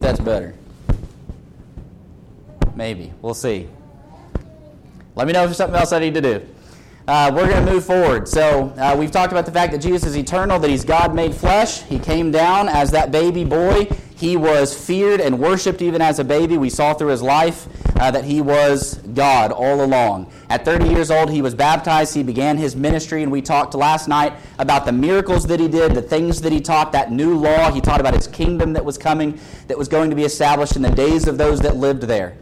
That's better. Maybe. We'll see. Let me know if there's something else I need to do. Uh, we're going to move forward. So, uh, we've talked about the fact that Jesus is eternal, that he's God made flesh. He came down as that baby boy. He was feared and worshiped even as a baby. We saw through his life uh, that he was God all along. At 30 years old, he was baptized. He began his ministry, and we talked last night about the miracles that he did, the things that he taught, that new law. He taught about his kingdom that was coming, that was going to be established in the days of those that lived there.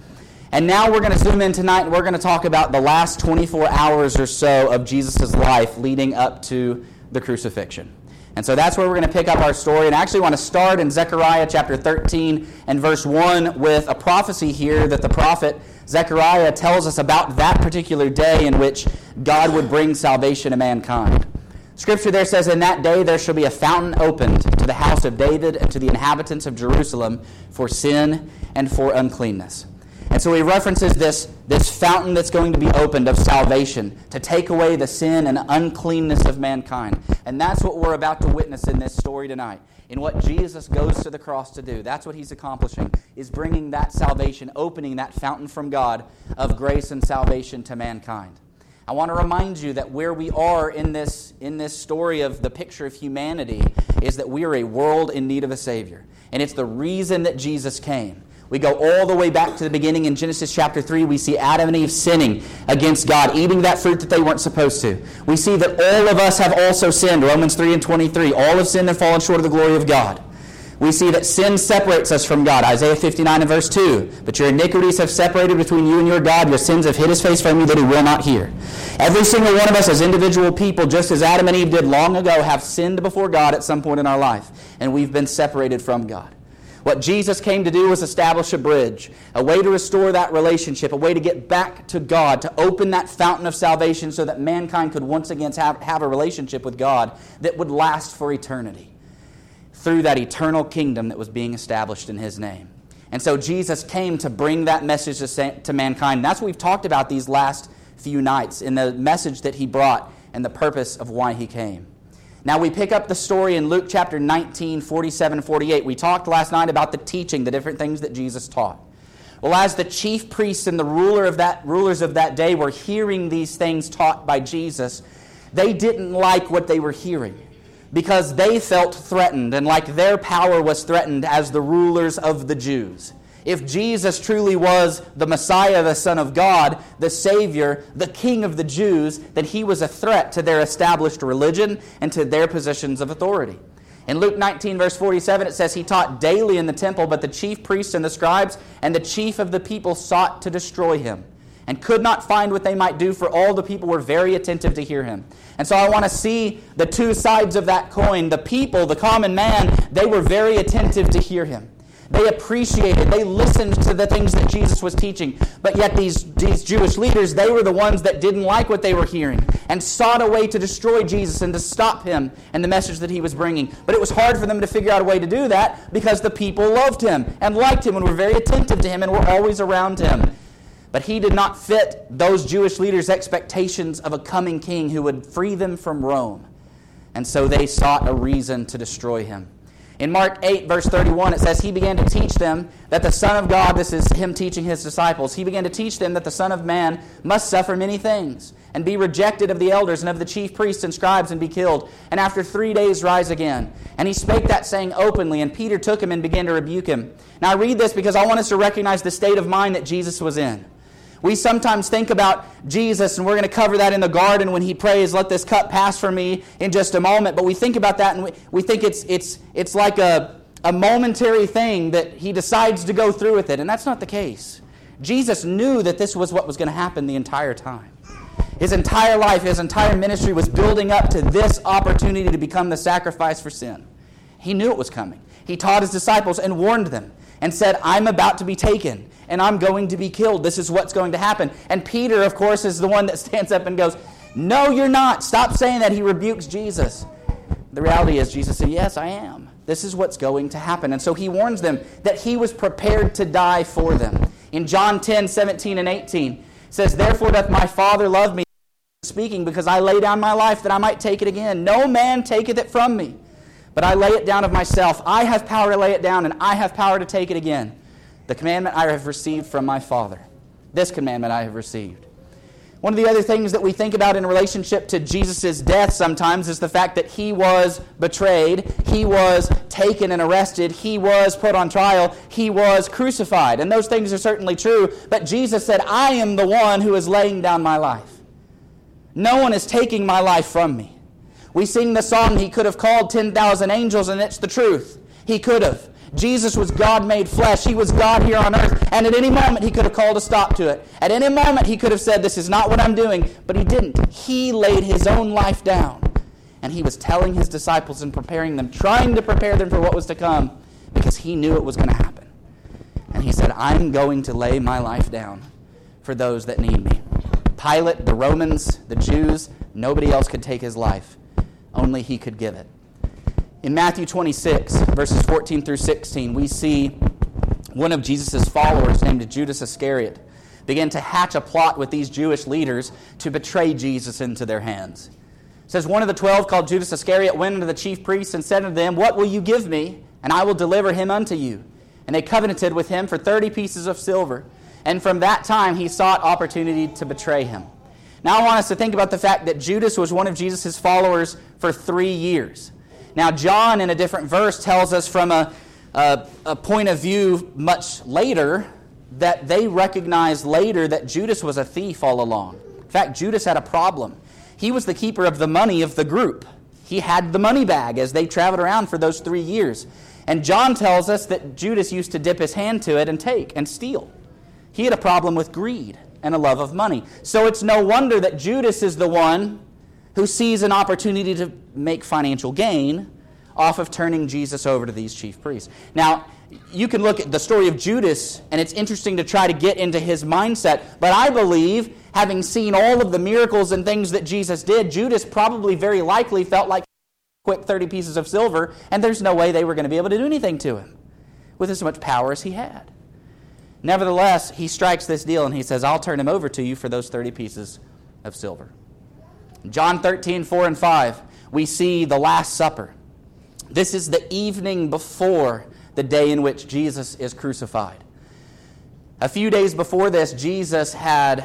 And now we're going to zoom in tonight and we're going to talk about the last 24 hours or so of Jesus' life leading up to the crucifixion. And so that's where we're going to pick up our story. And I actually want to start in Zechariah chapter 13 and verse 1 with a prophecy here that the prophet Zechariah tells us about that particular day in which God would bring salvation to mankind. Scripture there says, In that day there shall be a fountain opened to the house of David and to the inhabitants of Jerusalem for sin and for uncleanness. And so he references this, this fountain that's going to be opened of salvation to take away the sin and uncleanness of mankind. And that's what we're about to witness in this story tonight. In what Jesus goes to the cross to do. That's what he's accomplishing, is bringing that salvation, opening that fountain from God of grace and salvation to mankind. I want to remind you that where we are in this, in this story of the picture of humanity is that we are a world in need of a Savior. And it's the reason that Jesus came. We go all the way back to the beginning in Genesis chapter 3. We see Adam and Eve sinning against God, eating that fruit that they weren't supposed to. We see that all of us have also sinned, Romans 3 and 23. All have sinned and fallen short of the glory of God. We see that sin separates us from God, Isaiah 59 and verse 2. But your iniquities have separated between you and your God. Your sins have hid his face from you that he will not hear. Every single one of us, as individual people, just as Adam and Eve did long ago, have sinned before God at some point in our life. And we've been separated from God. What Jesus came to do was establish a bridge, a way to restore that relationship, a way to get back to God, to open that fountain of salvation so that mankind could once again have, have a relationship with God that would last for eternity through that eternal kingdom that was being established in His name. And so Jesus came to bring that message to, to mankind. And that's what we've talked about these last few nights in the message that He brought and the purpose of why He came. Now we pick up the story in Luke chapter 19, 47, 48. We talked last night about the teaching, the different things that Jesus taught. Well, as the chief priests and the ruler of that, rulers of that day were hearing these things taught by Jesus, they didn't like what they were hearing because they felt threatened and like their power was threatened as the rulers of the Jews. If Jesus truly was the Messiah, the Son of God, the Savior, the King of the Jews, then he was a threat to their established religion and to their positions of authority. In Luke 19, verse 47, it says, He taught daily in the temple, but the chief priests and the scribes and the chief of the people sought to destroy him and could not find what they might do, for all the people were very attentive to hear him. And so I want to see the two sides of that coin. The people, the common man, they were very attentive to hear him. They appreciated, they listened to the things that Jesus was teaching. But yet, these, these Jewish leaders, they were the ones that didn't like what they were hearing and sought a way to destroy Jesus and to stop him and the message that he was bringing. But it was hard for them to figure out a way to do that because the people loved him and liked him and were very attentive to him and were always around him. But he did not fit those Jewish leaders' expectations of a coming king who would free them from Rome. And so they sought a reason to destroy him. In Mark 8, verse 31, it says, He began to teach them that the Son of God, this is him teaching his disciples, he began to teach them that the Son of Man must suffer many things, and be rejected of the elders and of the chief priests and scribes, and be killed, and after three days rise again. And he spake that saying openly, and Peter took him and began to rebuke him. Now I read this because I want us to recognize the state of mind that Jesus was in. We sometimes think about Jesus, and we're going to cover that in the garden when he prays, Let this cup pass from me in just a moment. But we think about that and we, we think it's, it's, it's like a, a momentary thing that he decides to go through with it. And that's not the case. Jesus knew that this was what was going to happen the entire time. His entire life, his entire ministry was building up to this opportunity to become the sacrifice for sin. He knew it was coming. He taught his disciples and warned them and said, I'm about to be taken and I'm going to be killed. This is what's going to happen. And Peter, of course, is the one that stands up and goes, No, you're not. Stop saying that. He rebukes Jesus. The reality is, Jesus said, Yes, I am. This is what's going to happen. And so he warns them that he was prepared to die for them. In John 10, 17, and 18, says, Therefore doth my Father love me, speaking, because I lay down my life that I might take it again. No man taketh it from me but I lay it down of myself. I have power to lay it down, and I have power to take it again. The commandment I have received from my Father. This commandment I have received. One of the other things that we think about in relationship to Jesus' death sometimes is the fact that he was betrayed, he was taken and arrested, he was put on trial, he was crucified. And those things are certainly true, but Jesus said, I am the one who is laying down my life. No one is taking my life from me. We sing the song, He could have called 10,000 angels, and it's the truth. He could have. Jesus was God made flesh. He was God here on earth. And at any moment, he could have called a stop to it. At any moment, he could have said, This is not what I'm doing. But he didn't. He laid his own life down. And he was telling his disciples and preparing them, trying to prepare them for what was to come, because he knew it was going to happen. And he said, I'm going to lay my life down for those that need me. Pilate, the Romans, the Jews, nobody else could take his life. Only he could give it. In Matthew 26, verses 14 through 16, we see one of Jesus' followers named Judas Iscariot begin to hatch a plot with these Jewish leaders to betray Jesus into their hands. It says, One of the twelve, called Judas Iscariot, went unto the chief priests and said unto them, What will you give me? And I will deliver him unto you. And they covenanted with him for thirty pieces of silver. And from that time he sought opportunity to betray him. Now I want us to think about the fact that Judas was one of Jesus' followers for three years. Now, John, in a different verse, tells us from a, a, a point of view much later that they recognized later that Judas was a thief all along. In fact, Judas had a problem. He was the keeper of the money of the group. He had the money bag as they traveled around for those three years. And John tells us that Judas used to dip his hand to it and take and steal. He had a problem with greed and a love of money. So it's no wonder that Judas is the one who sees an opportunity to make financial gain off of turning Jesus over to these chief priests. Now, you can look at the story of Judas, and it's interesting to try to get into his mindset. But I believe, having seen all of the miracles and things that Jesus did, Judas probably very likely felt like quick 30 pieces of silver, and there's no way they were going to be able to do anything to him with as much power as he had. Nevertheless, he strikes this deal and he says, I'll turn him over to you for those 30 pieces of silver. John 13, 4 and 5, we see the Last Supper. This is the evening before the day in which Jesus is crucified. A few days before this, Jesus had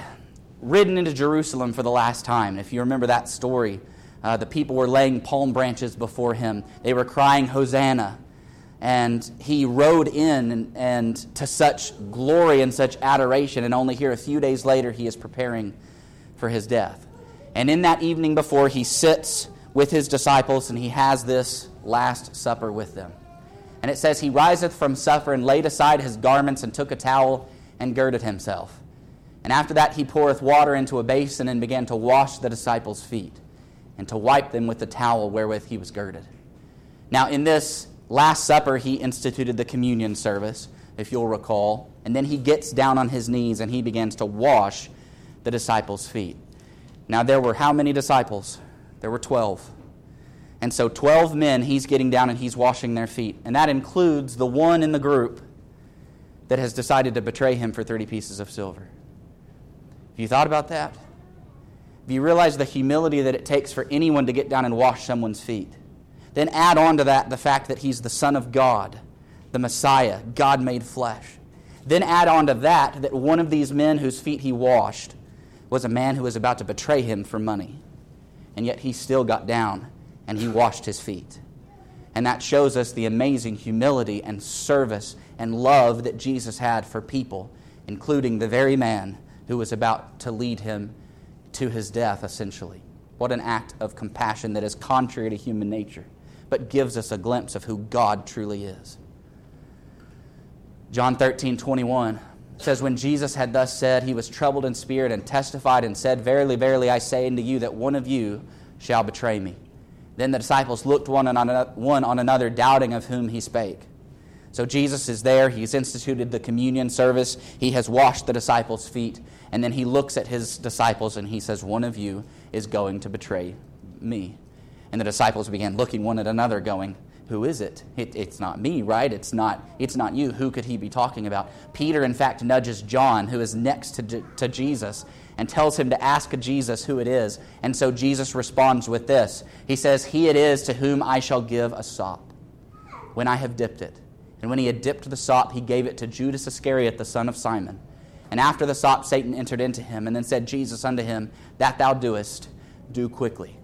ridden into Jerusalem for the last time. If you remember that story, uh, the people were laying palm branches before him. They were crying, Hosanna. And he rode in and, and to such glory and such adoration, and only here a few days later he is preparing for his death. And in that evening before, he sits with his disciples and he has this Last Supper with them. And it says, He riseth from supper and laid aside his garments and took a towel and girded himself. And after that, he poureth water into a basin and began to wash the disciples' feet and to wipe them with the towel wherewith he was girded. Now, in this Last Supper, he instituted the communion service, if you'll recall. And then he gets down on his knees and he begins to wash the disciples' feet. Now, there were how many disciples? There were 12. And so, 12 men, he's getting down and he's washing their feet. And that includes the one in the group that has decided to betray him for 30 pieces of silver. Have you thought about that? Have you realized the humility that it takes for anyone to get down and wash someone's feet? Then add on to that the fact that he's the Son of God, the Messiah, God made flesh. Then add on to that that one of these men whose feet he washed was a man who was about to betray him for money. And yet he still got down and he washed his feet. And that shows us the amazing humility and service and love that Jesus had for people, including the very man who was about to lead him to his death, essentially. What an act of compassion that is contrary to human nature, but gives us a glimpse of who God truly is. John 13, 21 says, When Jesus had thus said, he was troubled in spirit and testified and said, Verily, verily, I say unto you that one of you shall betray me. Then the disciples looked one on, one on another, doubting of whom he spake. So Jesus is there. He's instituted the communion service. He has washed the disciples' feet. And then he looks at his disciples and he says, One of you is going to betray me. And the disciples began looking one at another, going, who is it? it? It's not me, right? It's not, it's not you. Who could he be talking about? Peter, in fact, nudges John, who is next to, to Jesus, and tells him to ask Jesus who it is. And so Jesus responds with this He says, He it is to whom I shall give a sop when I have dipped it. And when he had dipped the sop, he gave it to Judas Iscariot, the son of Simon. And after the sop, Satan entered into him, and then said Jesus unto him, That thou doest, do quickly.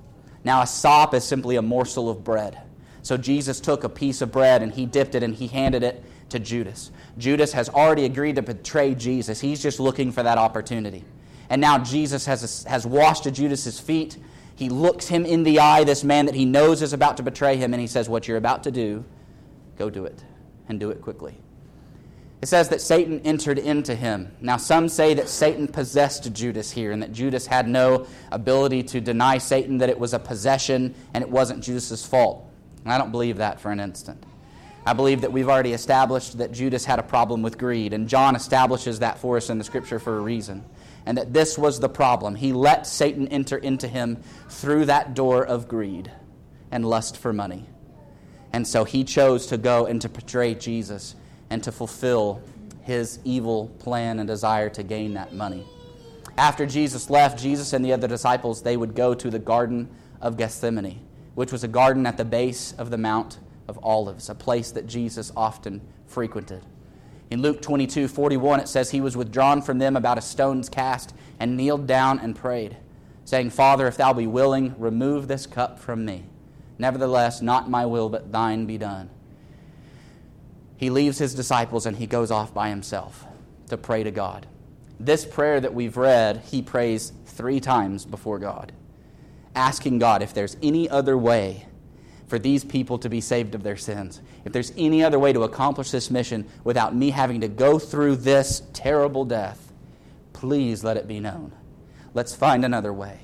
Now, a sop is simply a morsel of bread. So Jesus took a piece of bread and he dipped it and he handed it to Judas. Judas has already agreed to betray Jesus. He's just looking for that opportunity. And now Jesus has, has washed Judas's feet. He looks him in the eye, this man that he knows is about to betray him, and he says, What you're about to do, go do it, and do it quickly. It says that Satan entered into him. Now, some say that Satan possessed Judas here and that Judas had no ability to deny Satan that it was a possession and it wasn't Judas's fault. And I don't believe that for an instant. I believe that we've already established that Judas had a problem with greed, and John establishes that for us in the scripture for a reason. And that this was the problem. He let Satan enter into him through that door of greed and lust for money. And so he chose to go and to betray Jesus and to fulfill his evil plan and desire to gain that money. After Jesus left, Jesus and the other disciples, they would go to the Garden of Gethsemane which was a garden at the base of the Mount of Olives, a place that Jesus often frequented. In Luke 22 41, it says, He was withdrawn from them about a stone's cast and kneeled down and prayed, saying, Father, if thou be willing, remove this cup from me. Nevertheless, not my will, but thine be done. He leaves his disciples and he goes off by himself to pray to God. This prayer that we've read, he prays three times before God asking God if there's any other way for these people to be saved of their sins. If there's any other way to accomplish this mission without me having to go through this terrible death, please let it be known. Let's find another way.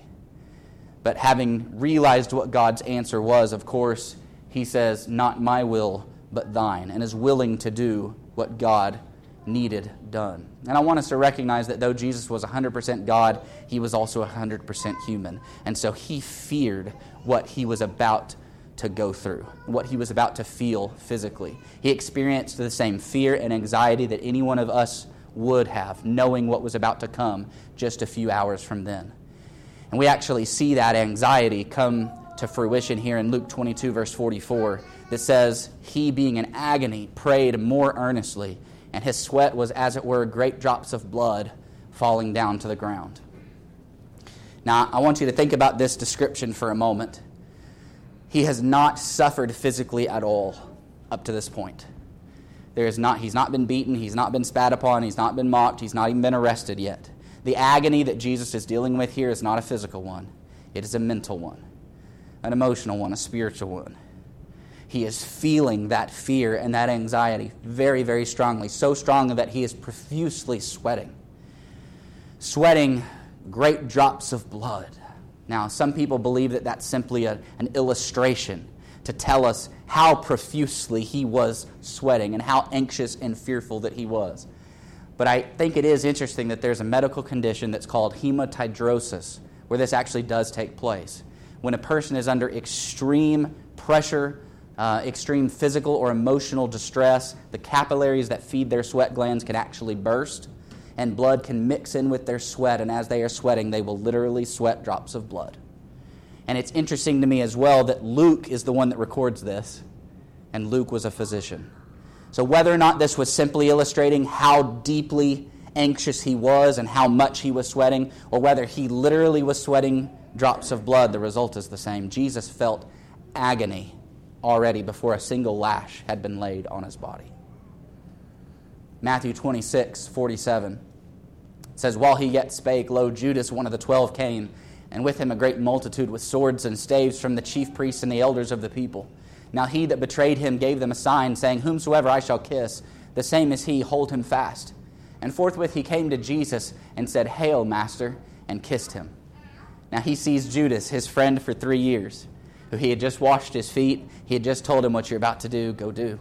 But having realized what God's answer was, of course, he says, Not my will, but thine, and is willing to do what God needed done. And I want us to recognize that though Jesus was 100% God, he was also 100% human. And so he feared what he was about to go through, what he was about to feel physically. He experienced the same fear and anxiety that any one of us would have, knowing what was about to come just a few hours from then. And we actually see that anxiety come to fruition here in Luke 22, verse 44, that says, He, being in agony, prayed more earnestly and his sweat was, as it were, great drops of blood falling down to the ground. Now, I want you to think about this description for a moment. He has not suffered physically at all up to this point. There is not, he's not been beaten, he's not been spat upon, he's not been mocked, he's not even been arrested yet. The agony that Jesus is dealing with here is not a physical one, it is a mental one, an emotional one, a spiritual one he is feeling that fear and that anxiety very, very strongly, so strongly that he is profusely sweating. Sweating great drops of blood. Now, some people believe that that's simply a, an illustration to tell us how profusely he was sweating and how anxious and fearful that he was. But I think it is interesting that there's a medical condition that's called hematidrosis, where this actually does take place. When a person is under extreme pressure uh, extreme physical or emotional distress, the capillaries that feed their sweat glands can actually burst, and blood can mix in with their sweat, and as they are sweating, they will literally sweat drops of blood. And it's interesting to me as well that Luke is the one that records this, and Luke was a physician. So, whether or not this was simply illustrating how deeply anxious he was and how much he was sweating, or whether he literally was sweating drops of blood, the result is the same. Jesus felt agony already before a single lash had been laid on his body. Matthew 26, 47 says, While he yet spake, lo, Judas, one of the twelve, came, and with him a great multitude with swords and staves from the chief priests and the elders of the people. Now he that betrayed him gave them a sign, saying, Whomsoever I shall kiss, the same is he, hold him fast. And forthwith he came to Jesus and said, Hail, Master, and kissed him. Now he sees Judas, his friend for three years who he had just washed his feet. He had just told him, What you're about to do, go do.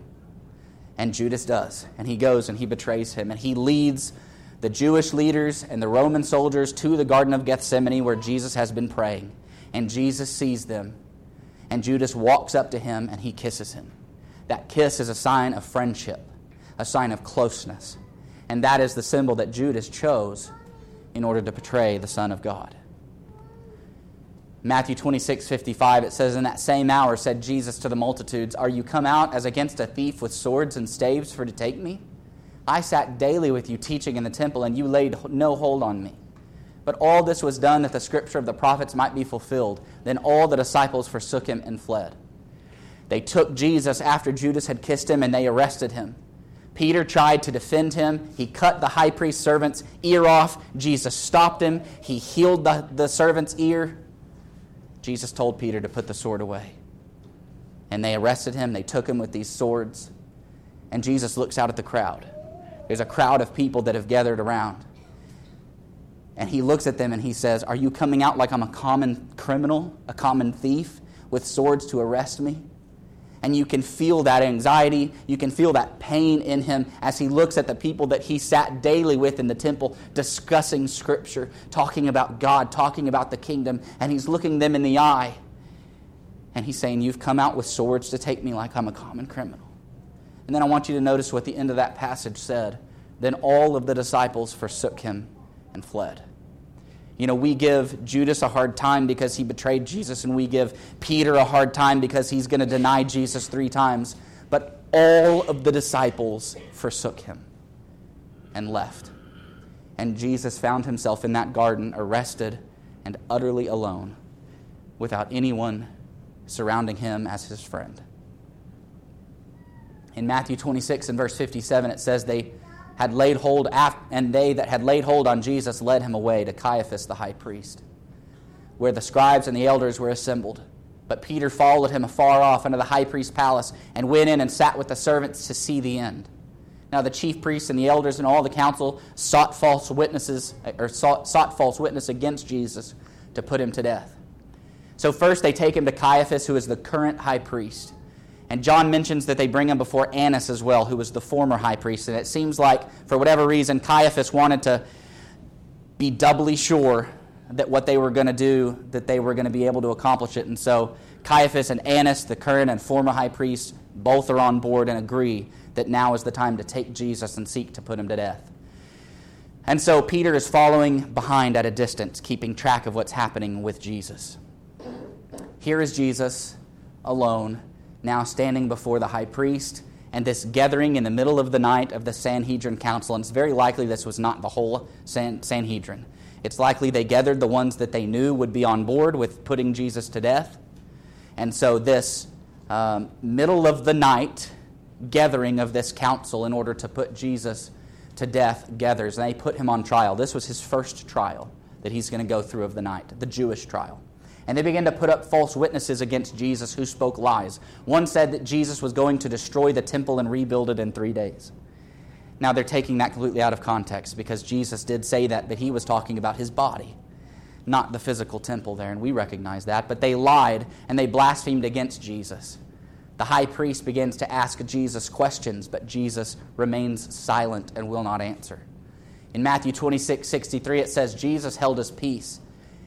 And Judas does. And he goes and he betrays him. And he leads the Jewish leaders and the Roman soldiers to the Garden of Gethsemane where Jesus has been praying. And Jesus sees them. And Judas walks up to him and he kisses him. That kiss is a sign of friendship, a sign of closeness. And that is the symbol that Judas chose in order to betray the Son of God. Matthew 26, 55, it says, In that same hour said Jesus to the multitudes, Are you come out as against a thief with swords and staves for to take me? I sat daily with you teaching in the temple, and you laid no hold on me. But all this was done that the scripture of the prophets might be fulfilled. Then all the disciples forsook him and fled. They took Jesus after Judas had kissed him, and they arrested him. Peter tried to defend him. He cut the high priest's servant's ear off. Jesus stopped him. He healed the, the servant's ear. Jesus told Peter to put the sword away. And they arrested him. They took him with these swords. And Jesus looks out at the crowd. There's a crowd of people that have gathered around. And he looks at them and he says, Are you coming out like I'm a common criminal, a common thief, with swords to arrest me? And you can feel that anxiety, you can feel that pain in him as he looks at the people that he sat daily with in the temple, discussing Scripture, talking about God, talking about the kingdom, and he's looking them in the eye. And he's saying, You've come out with swords to take me like I'm a common criminal. And then I want you to notice what the end of that passage said. Then all of the disciples forsook him and fled. You know, we give Judas a hard time because he betrayed Jesus, and we give Peter a hard time because he's going to deny Jesus three times. But all of the disciples forsook him and left. And Jesus found himself in that garden, arrested and utterly alone, without anyone surrounding him as his friend. In Matthew 26 and verse 57, it says, They had laid hold, and they that had laid hold on Jesus led him away to Caiaphas the high priest, where the scribes and the elders were assembled. But Peter followed him afar off into the high priest's palace and went in and sat with the servants to see the end. Now the chief priests and the elders and all the council sought false witnesses or sought, sought false witness against Jesus to put him to death. So first they take him to Caiaphas, who is the current high priest. And John mentions that they bring him before Annas as well, who was the former high priest. And it seems like, for whatever reason, Caiaphas wanted to be doubly sure that what they were going to do, that they were going to be able to accomplish it. And so Caiaphas and Annas, the current and former high priest, both are on board and agree that now is the time to take Jesus and seek to put him to death. And so Peter is following behind at a distance, keeping track of what's happening with Jesus. Here is Jesus alone now standing before the high priest, and this gathering in the middle of the night of the Sanhedrin council. And it's very likely this was not the whole San- Sanhedrin. It's likely they gathered the ones that they knew would be on board with putting Jesus to death. And so, this um, middle of the night gathering of this council in order to put Jesus to death gathers. And they put him on trial. This was his first trial that he's going to go through of the night, the Jewish trial. And they began to put up false witnesses against Jesus who spoke lies. One said that Jesus was going to destroy the temple and rebuild it in three days. Now they're taking that completely out of context because Jesus did say that, but he was talking about his body, not the physical temple there, and we recognize that. But they lied and they blasphemed against Jesus. The high priest begins to ask Jesus questions, but Jesus remains silent and will not answer. In Matthew 26 63, it says, Jesus held his peace.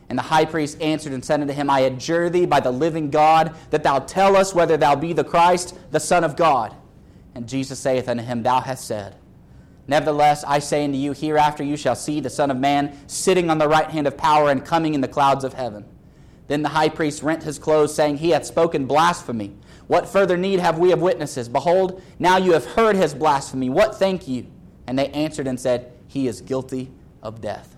And the high priest answered and said unto him, I adjure thee by the living God that thou tell us whether thou be the Christ, the Son of God. And Jesus saith unto him, Thou hast said. Nevertheless, I say unto you, hereafter you shall see the Son of Man sitting on the right hand of power and coming in the clouds of heaven. Then the high priest rent his clothes, saying, He hath spoken blasphemy. What further need have we of witnesses? Behold, now you have heard his blasphemy. What think you? And they answered and said, He is guilty of death.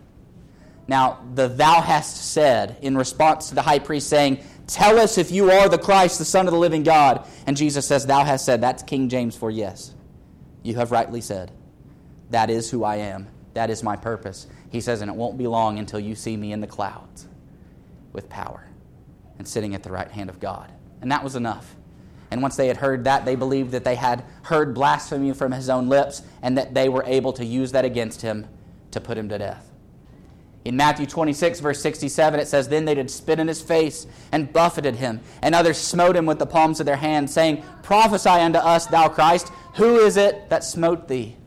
Now, the thou hast said in response to the high priest saying, Tell us if you are the Christ, the Son of the living God. And Jesus says, Thou hast said. That's King James for yes. You have rightly said. That is who I am. That is my purpose. He says, And it won't be long until you see me in the clouds with power and sitting at the right hand of God. And that was enough. And once they had heard that, they believed that they had heard blasphemy from his own lips and that they were able to use that against him to put him to death. In Matthew 26, verse 67, it says, Then they did spit in his face and buffeted him, and others smote him with the palms of their hands, saying, Prophesy unto us, thou Christ, who is it that smote thee?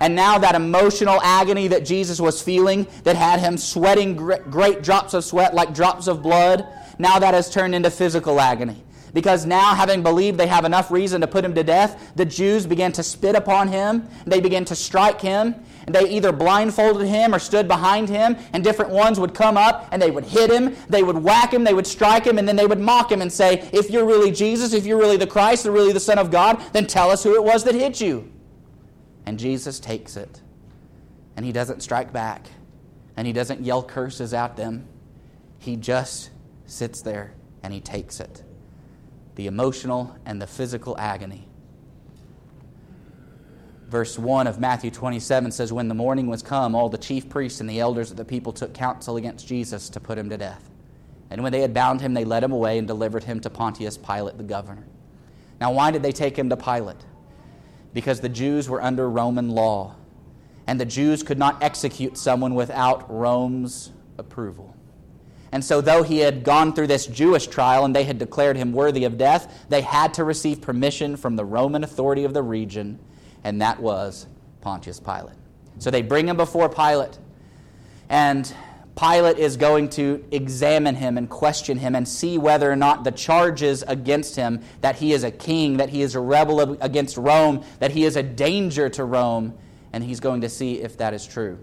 And now that emotional agony that Jesus was feeling, that had him sweating great drops of sweat like drops of blood, now that has turned into physical agony. because now, having believed they have enough reason to put him to death, the Jews began to spit upon him. They began to strike him. They either blindfolded him or stood behind him, and different ones would come up and they would hit him, they would whack him, they would strike him, and then they would mock him and say, If you're really Jesus, if you're really the Christ, or really the Son of God, then tell us who it was that hit you. And Jesus takes it. And he doesn't strike back. And he doesn't yell curses at them. He just sits there and he takes it the emotional and the physical agony. Verse 1 of Matthew 27 says, When the morning was come, all the chief priests and the elders of the people took counsel against Jesus to put him to death. And when they had bound him, they led him away and delivered him to Pontius Pilate, the governor. Now, why did they take him to Pilate? Because the Jews were under Roman law, and the Jews could not execute someone without Rome's approval. And so, though he had gone through this Jewish trial and they had declared him worthy of death, they had to receive permission from the Roman authority of the region, and that was Pontius Pilate. So they bring him before Pilate, and Pilate is going to examine him and question him and see whether or not the charges against him that he is a king, that he is a rebel against Rome, that he is a danger to Rome, and he's going to see if that is true.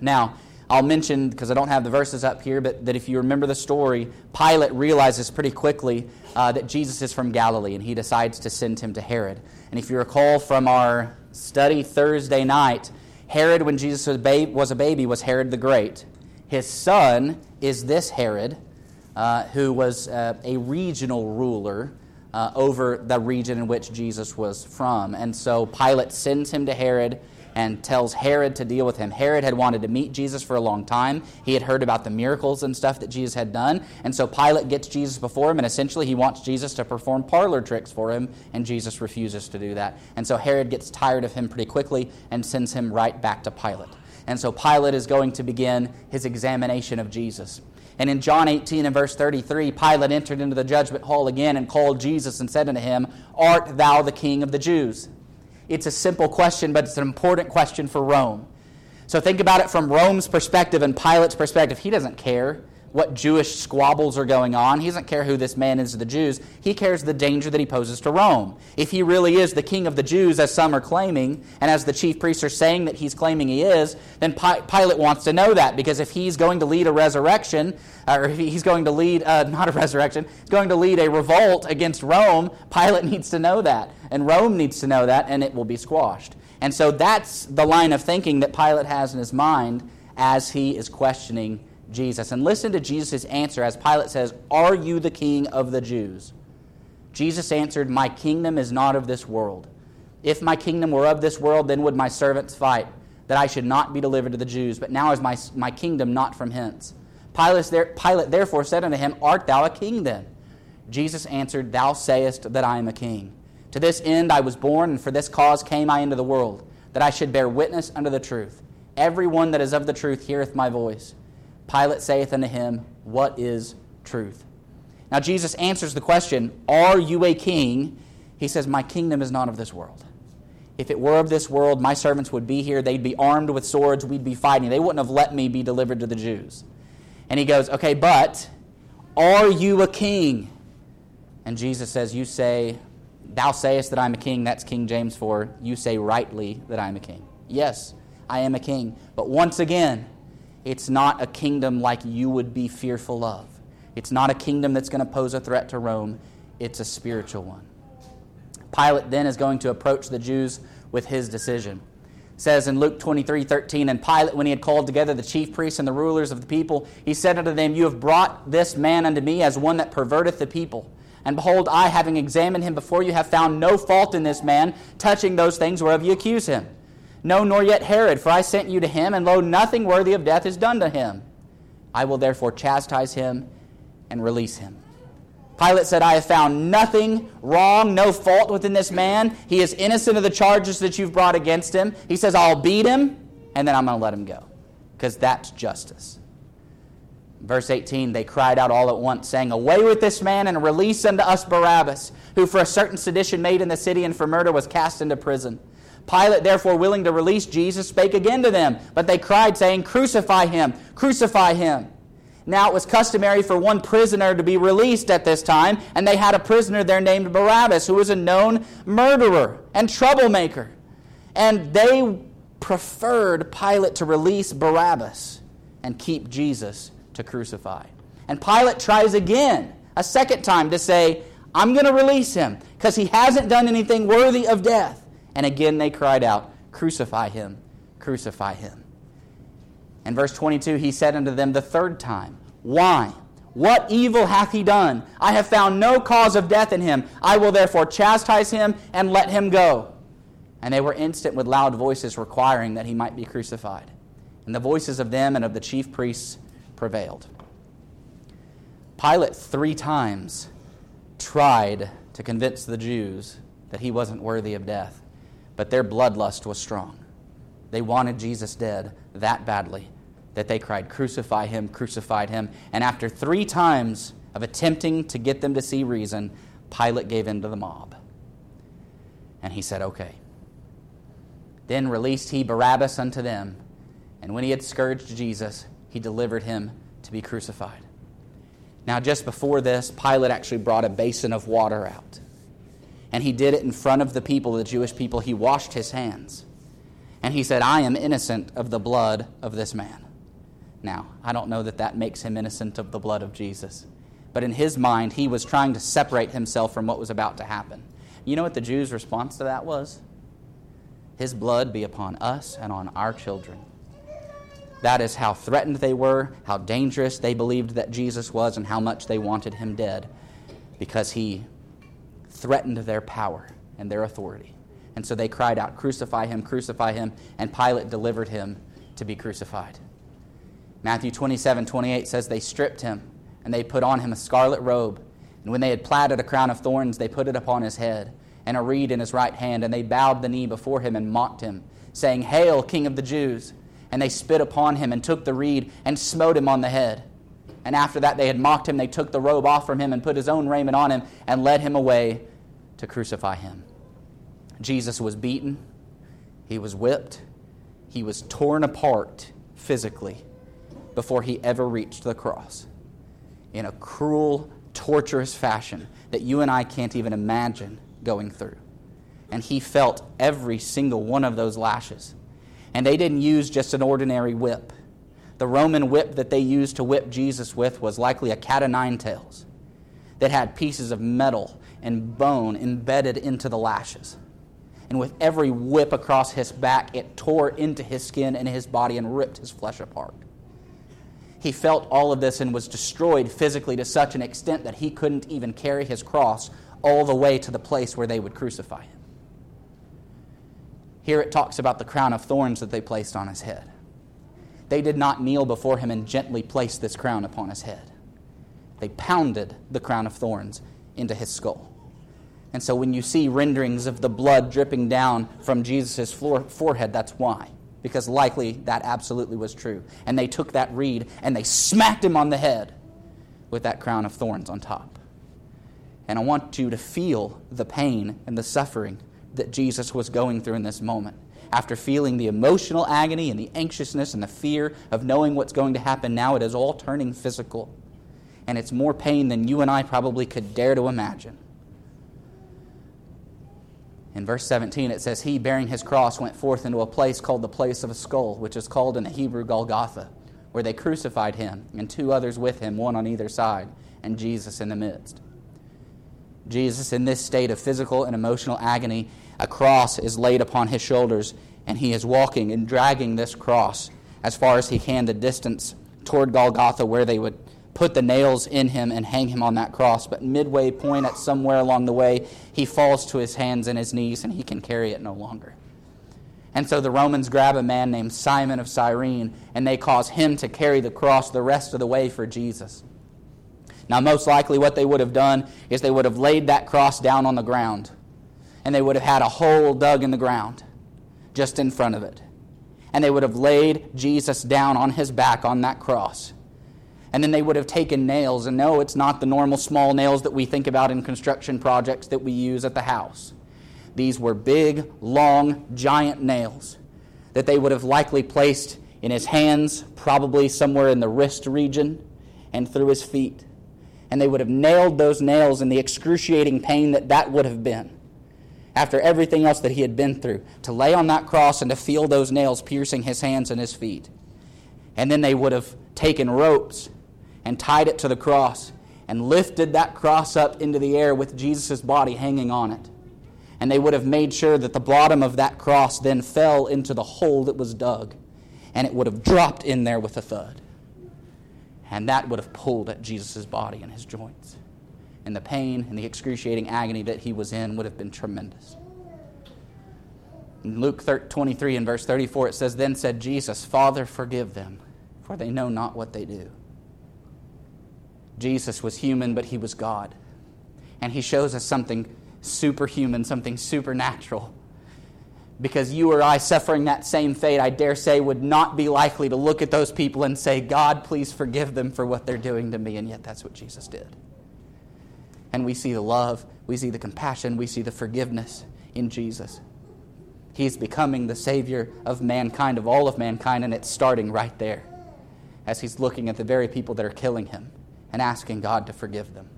Now, I'll mention, because I don't have the verses up here, but that if you remember the story, Pilate realizes pretty quickly uh, that Jesus is from Galilee, and he decides to send him to Herod. And if you recall from our study Thursday night, Herod, when Jesus was a, was, a baby, was Herod the Great. His son is this Herod, uh, who was uh, a regional ruler uh, over the region in which Jesus was from. And so Pilate sends him to Herod and tells Herod to deal with him. Herod had wanted to meet Jesus for a long time. He had heard about the miracles and stuff that Jesus had done. And so Pilate gets Jesus before him, and essentially he wants Jesus to perform parlor tricks for him, and Jesus refuses to do that. And so Herod gets tired of him pretty quickly and sends him right back to Pilate. And so Pilate is going to begin his examination of Jesus. And in John 18 and verse 33, Pilate entered into the judgment hall again and called Jesus and said unto him, Art thou the king of the Jews? It's a simple question, but it's an important question for Rome. So think about it from Rome's perspective and Pilate's perspective. He doesn't care what Jewish squabbles are going on. He doesn't care who this man is to the Jews. He cares the danger that he poses to Rome. If he really is the king of the Jews, as some are claiming, and as the chief priests are saying that he's claiming he is, then Pilate wants to know that because if he's going to lead a resurrection, or if he's going to lead, uh, not a resurrection, he's going to lead a revolt against Rome, Pilate needs to know that. And Rome needs to know that, and it will be squashed. And so that's the line of thinking that Pilate has in his mind as he is questioning Jesus. And listen to Jesus' answer as Pilate says, Are you the king of the Jews? Jesus answered, My kingdom is not of this world. If my kingdom were of this world, then would my servants fight, that I should not be delivered to the Jews. But now is my, my kingdom not from hence. Pilate, there, Pilate therefore said unto him, Art thou a king then? Jesus answered, Thou sayest that I am a king. To this end I was born, and for this cause came I into the world, that I should bear witness unto the truth. Every one that is of the truth heareth my voice. Pilate saith unto him, What is truth? Now Jesus answers the question, Are you a king? He says, My kingdom is not of this world. If it were of this world, my servants would be here. They'd be armed with swords. We'd be fighting. They wouldn't have let me be delivered to the Jews. And he goes, Okay, but are you a king? And Jesus says, You say, Thou sayest that I'm a king. That's King James for, You say rightly that I'm a king. Yes, I am a king. But once again, it's not a kingdom like you would be fearful of. It's not a kingdom that's going to pose a threat to Rome. It's a spiritual one. Pilate then is going to approach the Jews with his decision. It says in Luke 23 13, And Pilate, when he had called together the chief priests and the rulers of the people, he said unto them, You have brought this man unto me as one that perverteth the people. And behold, I, having examined him before you, have found no fault in this man touching those things whereof you accuse him. No, nor yet Herod, for I sent you to him, and lo, nothing worthy of death is done to him. I will therefore chastise him and release him. Pilate said, I have found nothing wrong, no fault within this man. He is innocent of the charges that you've brought against him. He says, I'll beat him, and then I'm going to let him go, because that's justice. Verse 18, they cried out all at once, saying, Away with this man, and release unto us Barabbas, who for a certain sedition made in the city and for murder was cast into prison. Pilate, therefore, willing to release Jesus, spake again to them. But they cried, saying, Crucify him! Crucify him! Now, it was customary for one prisoner to be released at this time, and they had a prisoner there named Barabbas, who was a known murderer and troublemaker. And they preferred Pilate to release Barabbas and keep Jesus to crucify. And Pilate tries again, a second time, to say, I'm going to release him because he hasn't done anything worthy of death. And again they cried out, Crucify him, crucify him. In verse 22, he said unto them the third time, Why? What evil hath he done? I have found no cause of death in him. I will therefore chastise him and let him go. And they were instant with loud voices requiring that he might be crucified. And the voices of them and of the chief priests prevailed. Pilate three times tried to convince the Jews that he wasn't worthy of death, but their bloodlust was strong. They wanted Jesus dead that badly that they cried, Crucify him, crucified him. And after three times of attempting to get them to see reason, Pilate gave in to the mob. And he said, Okay. Then released he Barabbas unto them, and when he had scourged Jesus, he delivered him to be crucified. Now, just before this, Pilate actually brought a basin of water out. And he did it in front of the people, the Jewish people. He washed his hands. And he said, I am innocent of the blood of this man. Now, I don't know that that makes him innocent of the blood of Jesus. But in his mind, he was trying to separate himself from what was about to happen. You know what the Jews' response to that was? His blood be upon us and on our children. That is how threatened they were, how dangerous they believed that Jesus was, and how much they wanted him dead because he threatened their power and their authority. And so they cried out, Crucify him, crucify him, and Pilate delivered him to be crucified. Matthew 27 28 says, They stripped him, and they put on him a scarlet robe. And when they had plaited a crown of thorns, they put it upon his head, and a reed in his right hand, and they bowed the knee before him and mocked him, saying, Hail, King of the Jews! And they spit upon him and took the reed and smote him on the head. And after that they had mocked him, they took the robe off from him and put his own raiment on him and led him away to crucify him. Jesus was beaten, he was whipped, he was torn apart physically before he ever reached the cross in a cruel, torturous fashion that you and I can't even imagine going through. And he felt every single one of those lashes. And they didn't use just an ordinary whip. The Roman whip that they used to whip Jesus with was likely a cat o' nine tails that had pieces of metal and bone embedded into the lashes. And with every whip across his back, it tore into his skin and his body and ripped his flesh apart. He felt all of this and was destroyed physically to such an extent that he couldn't even carry his cross all the way to the place where they would crucify him. Here it talks about the crown of thorns that they placed on his head. They did not kneel before him and gently place this crown upon his head. They pounded the crown of thorns into his skull. And so when you see renderings of the blood dripping down from Jesus' forehead, that's why. Because likely that absolutely was true. And they took that reed and they smacked him on the head with that crown of thorns on top. And I want you to feel the pain and the suffering that Jesus was going through in this moment. After feeling the emotional agony and the anxiousness and the fear of knowing what's going to happen now, it is all turning physical. And it's more pain than you and I probably could dare to imagine. In verse 17, it says, He, bearing his cross, went forth into a place called the place of a skull, which is called in the Hebrew Golgotha, where they crucified him, and two others with him, one on either side, and Jesus in the midst. Jesus, in this state of physical and emotional agony, a cross is laid upon his shoulders, and he is walking and dragging this cross as far as he can the distance toward Golgotha, where they would put the nails in him and hang him on that cross. But midway point, at somewhere along the way, he falls to his hands and his knees, and he can carry it no longer. And so the Romans grab a man named Simon of Cyrene, and they cause him to carry the cross the rest of the way for Jesus. Now, most likely, what they would have done is they would have laid that cross down on the ground, and they would have had a hole dug in the ground just in front of it. And they would have laid Jesus down on his back on that cross. And then they would have taken nails, and no, it's not the normal small nails that we think about in construction projects that we use at the house. These were big, long, giant nails that they would have likely placed in his hands, probably somewhere in the wrist region, and through his feet. And they would have nailed those nails in the excruciating pain that that would have been after everything else that he had been through, to lay on that cross and to feel those nails piercing his hands and his feet. And then they would have taken ropes and tied it to the cross and lifted that cross up into the air with Jesus' body hanging on it. And they would have made sure that the bottom of that cross then fell into the hole that was dug, and it would have dropped in there with a thud. And that would have pulled at Jesus' body and his joints and the pain and the excruciating agony that he was in would have been tremendous. In Luke 23 and verse 34, it says, Then said Jesus, Father, forgive them, for they know not what they do. Jesus was human, but he was God. And he shows us something superhuman, something supernatural. Because you or I, suffering that same fate, I dare say, would not be likely to look at those people and say, God, please forgive them for what they're doing to me. And yet, that's what Jesus did and we see the love, we see the compassion, we see the forgiveness in Jesus. He's becoming the Savior of mankind, of all of mankind, and it's starting right there as he's looking at the very people that are killing him and asking God to forgive them.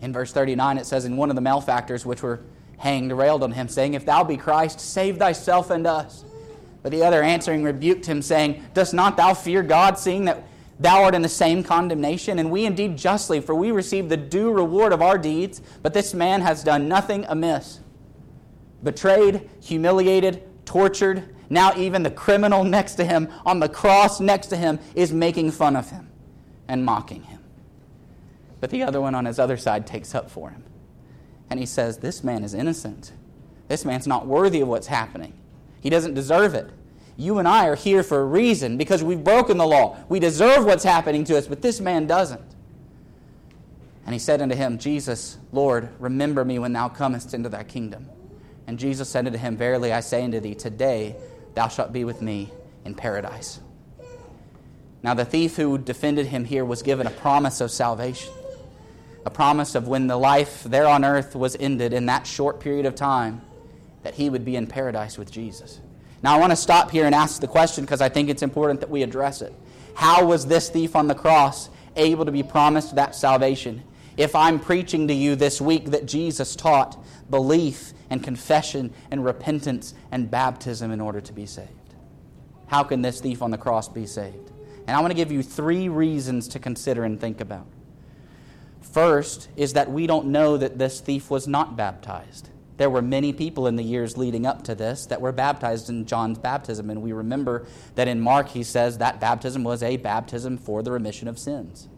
In verse 39, it says, And one of the malefactors which were hanged railed on him, saying, If thou be Christ, save thyself and us. But the other answering rebuked him, saying, Dost not thou fear God, seeing that Thou art in the same condemnation, and we indeed justly, for we receive the due reward of our deeds, but this man has done nothing amiss. Betrayed, humiliated, tortured, now even the criminal next to him, on the cross next to him, is making fun of him and mocking him. But the other one on his other side takes up for him. And he says, This man is innocent. This man's not worthy of what's happening. He doesn't deserve it. You and I are here for a reason because we've broken the law. We deserve what's happening to us, but this man doesn't. And he said unto him, Jesus, Lord, remember me when thou comest into thy kingdom. And Jesus said unto him, Verily I say unto thee, today thou shalt be with me in paradise. Now, the thief who defended him here was given a promise of salvation, a promise of when the life there on earth was ended in that short period of time, that he would be in paradise with Jesus. Now, I want to stop here and ask the question because I think it's important that we address it. How was this thief on the cross able to be promised that salvation? If I'm preaching to you this week that Jesus taught belief and confession and repentance and baptism in order to be saved, how can this thief on the cross be saved? And I want to give you three reasons to consider and think about. First is that we don't know that this thief was not baptized. There were many people in the years leading up to this that were baptized in John's baptism. And we remember that in Mark he says that baptism was a baptism for the remission of sins.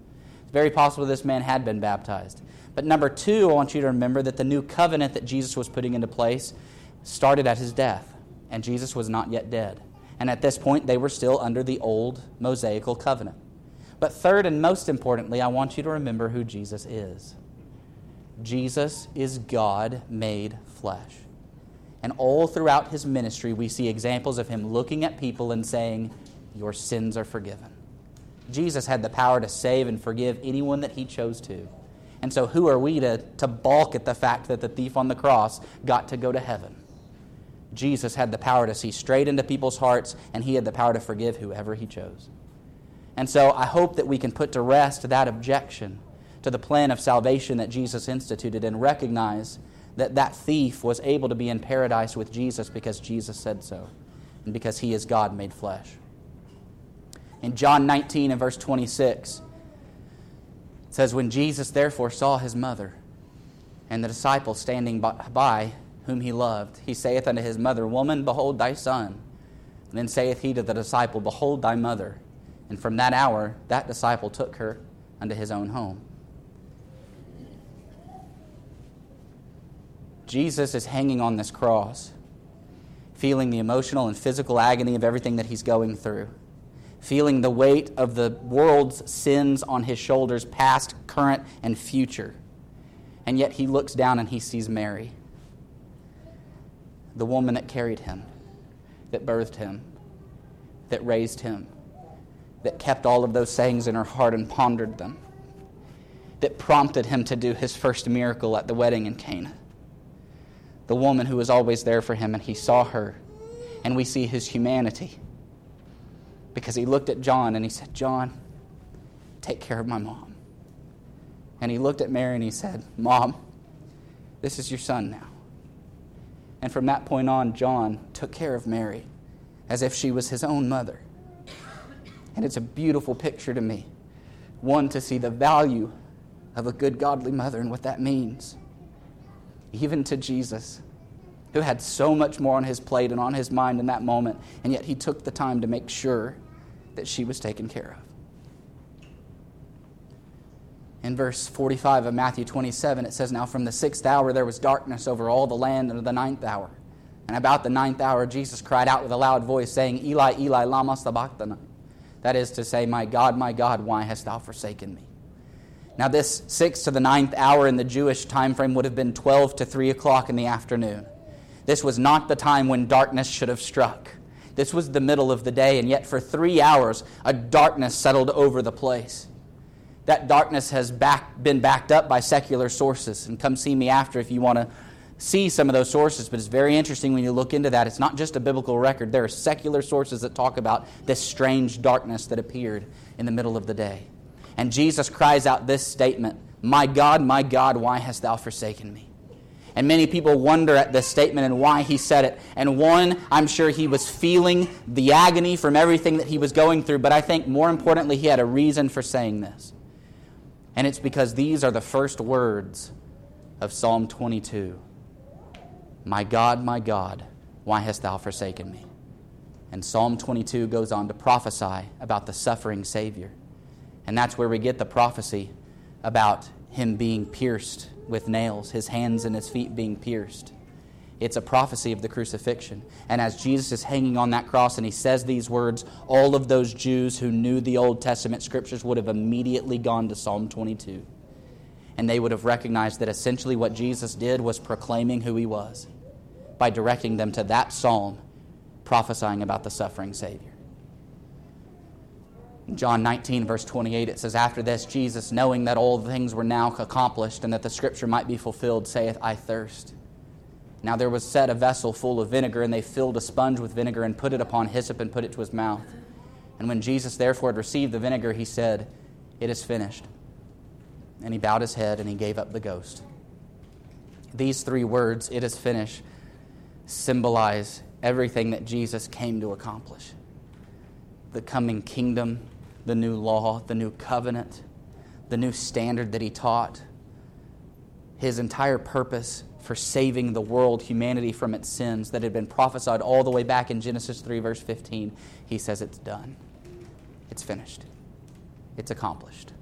It's very possible this man had been baptized. But number two, I want you to remember that the new covenant that Jesus was putting into place started at his death, and Jesus was not yet dead. And at this point, they were still under the old Mosaical covenant. But third and most importantly, I want you to remember who Jesus is. Jesus is God made flesh. And all throughout his ministry, we see examples of him looking at people and saying, Your sins are forgiven. Jesus had the power to save and forgive anyone that he chose to. And so, who are we to, to balk at the fact that the thief on the cross got to go to heaven? Jesus had the power to see straight into people's hearts, and he had the power to forgive whoever he chose. And so, I hope that we can put to rest that objection to the plan of salvation that Jesus instituted and recognize that that thief was able to be in paradise with Jesus because Jesus said so and because he is God made flesh. In John 19 and verse 26, it says, When Jesus therefore saw his mother and the disciple standing by whom he loved, he saith unto his mother, Woman, behold thy son. And then saith he to the disciple, Behold thy mother. And from that hour, that disciple took her unto his own home. Jesus is hanging on this cross, feeling the emotional and physical agony of everything that he's going through, feeling the weight of the world's sins on his shoulders, past, current, and future. And yet he looks down and he sees Mary, the woman that carried him, that birthed him, that raised him, that kept all of those sayings in her heart and pondered them, that prompted him to do his first miracle at the wedding in Cana the woman who was always there for him, and he saw her. And we see his humanity. Because he looked at John and he said, John, take care of my mom. And he looked at Mary and he said, Mom, this is your son now. And from that point on, John took care of Mary as if she was his own mother. And it's a beautiful picture to me. One, to see the value of a good, godly mother and what that means. Even to Jesus, who had so much more on his plate and on his mind in that moment, and yet he took the time to make sure that she was taken care of in verse 45 of Matthew 27, it says, Now from the sixth hour there was darkness over all the land until the ninth hour. And about the ninth hour, Jesus cried out with a loud voice, saying, Eli, Eli, lama sabachthani. That is to say, My God, my God, why hast thou forsaken me? Now, this sixth to the ninth hour in the Jewish time frame would have been 12 to 3 o'clock in the afternoon. This was not the time when darkness should have struck. This was the middle of the day, and yet for three hours, a darkness settled over the place that darkness has back, been backed up by secular sources. And come see me after if you want to see some of those sources. But it's very interesting when you look into that. It's not just a biblical record, there are secular sources that talk about this strange darkness that appeared in the middle of the day. And Jesus cries out this statement My God, my God, why hast thou forsaken me? And many people wonder at this statement and why he said it. And one, I'm sure he was feeling the agony from everything that he was going through, but I think more importantly, he had a reason for saying this. And it's because these are the first words of Psalm 22 My God, my God, why hast thou forsaken me? And Psalm 22 goes on to prophesy about the suffering Savior. And that's where we get the prophecy about him being pierced with nails, his hands and his feet being pierced. It's a prophecy of the crucifixion. And as Jesus is hanging on that cross and he says these words, all of those Jews who knew the Old Testament scriptures would have immediately gone to Psalm 22. And they would have recognized that essentially what Jesus did was proclaiming who he was by directing them to that psalm, prophesying about the suffering Savior. In John 19, verse 28, it says, After this, Jesus, knowing that all things were now accomplished and that the scripture might be fulfilled, saith, I thirst. Now there was set a vessel full of vinegar, and they filled a sponge with vinegar and put it upon hyssop and put it to his mouth. And when Jesus therefore had received the vinegar, he said, It is finished. And he bowed his head and he gave up the ghost. These three words, it is finished, symbolize everything that Jesus came to accomplish the coming kingdom, the new law, the new covenant, the new standard that he taught. His entire purpose for saving the world, humanity from its sins that had been prophesied all the way back in Genesis 3, verse 15. He says it's done, it's finished, it's accomplished.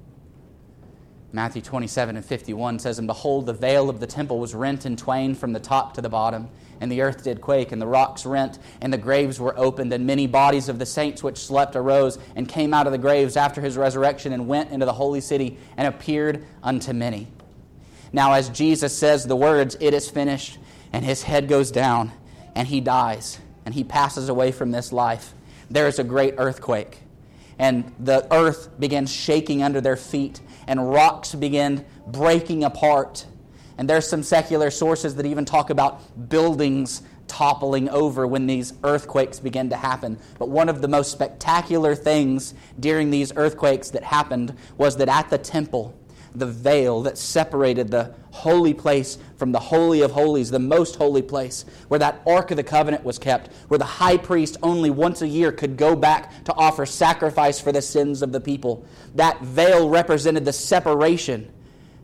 Matthew 27 and 51 says, And behold, the veil of the temple was rent in twain from the top to the bottom, and the earth did quake, and the rocks rent, and the graves were opened, and many bodies of the saints which slept arose and came out of the graves after his resurrection and went into the holy city and appeared unto many. Now, as Jesus says the words, it is finished, and his head goes down, and he dies, and he passes away from this life, there is a great earthquake. And the earth begins shaking under their feet, and rocks begin breaking apart. And there's some secular sources that even talk about buildings toppling over when these earthquakes begin to happen. But one of the most spectacular things during these earthquakes that happened was that at the temple, the veil that separated the holy place from the Holy of Holies, the most holy place, where that Ark of the Covenant was kept, where the high priest only once a year could go back to offer sacrifice for the sins of the people. That veil represented the separation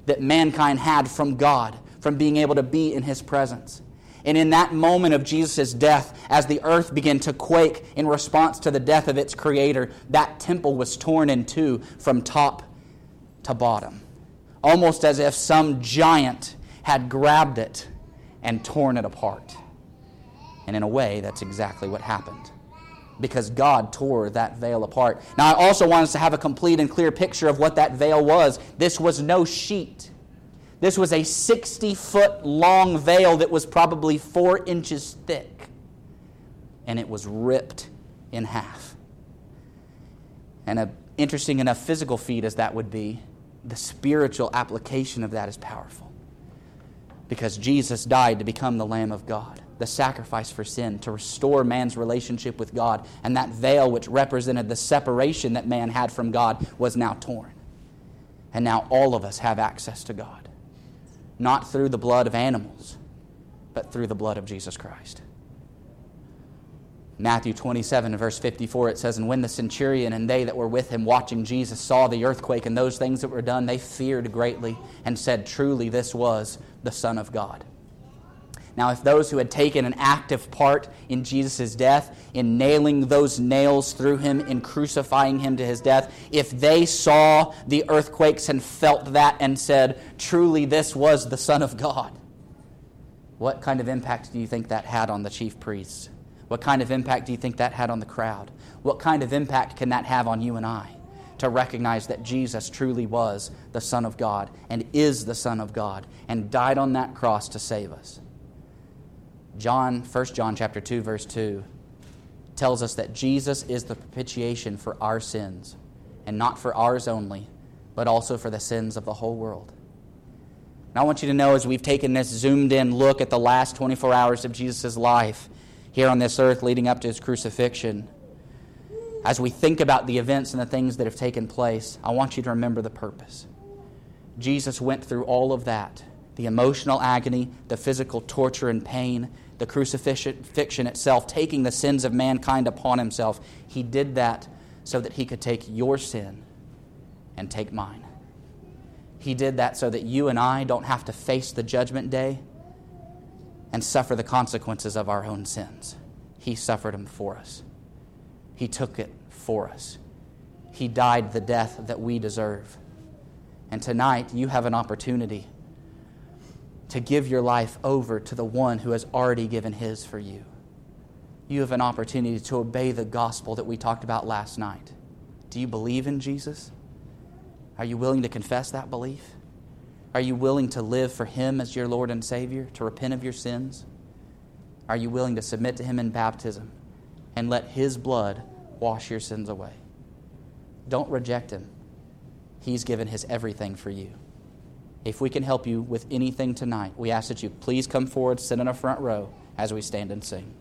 that mankind had from God, from being able to be in His presence. And in that moment of Jesus' death, as the earth began to quake in response to the death of its creator, that temple was torn in two from top to bottom almost as if some giant had grabbed it and torn it apart. And in a way, that's exactly what happened. Because God tore that veil apart. Now, I also want us to have a complete and clear picture of what that veil was. This was no sheet. This was a 60 foot long veil that was probably four inches thick. And it was ripped in half. And an interesting enough physical feat as that would be, the spiritual application of that is powerful. Because Jesus died to become the Lamb of God, the sacrifice for sin, to restore man's relationship with God. And that veil, which represented the separation that man had from God, was now torn. And now all of us have access to God. Not through the blood of animals, but through the blood of Jesus Christ. Matthew 27, verse 54, it says, And when the centurion and they that were with him watching Jesus saw the earthquake and those things that were done, they feared greatly and said, Truly, this was the Son of God. Now, if those who had taken an active part in Jesus' death, in nailing those nails through him, in crucifying him to his death, if they saw the earthquakes and felt that and said, Truly, this was the Son of God, what kind of impact do you think that had on the chief priests? What kind of impact do you think that had on the crowd? What kind of impact can that have on you and I? To recognize that Jesus truly was the Son of God and is the Son of God and died on that cross to save us. John, 1 John chapter 2, verse 2, tells us that Jesus is the propitiation for our sins, and not for ours only, but also for the sins of the whole world. And I want you to know as we've taken this zoomed in look at the last 24 hours of Jesus' life, here on this earth leading up to his crucifixion, as we think about the events and the things that have taken place, I want you to remember the purpose. Jesus went through all of that the emotional agony, the physical torture and pain, the crucifixion itself, taking the sins of mankind upon himself. He did that so that he could take your sin and take mine. He did that so that you and I don't have to face the judgment day and suffer the consequences of our own sins. He suffered them for us, He took it for us. He died the death that we deserve. And tonight, you have an opportunity to give your life over to the one who has already given his for you. You have an opportunity to obey the gospel that we talked about last night. Do you believe in Jesus? Are you willing to confess that belief? Are you willing to live for Him as your Lord and Savior, to repent of your sins? Are you willing to submit to Him in baptism and let His blood wash your sins away? Don't reject Him. He's given His everything for you. If we can help you with anything tonight, we ask that you please come forward, sit in a front row as we stand and sing.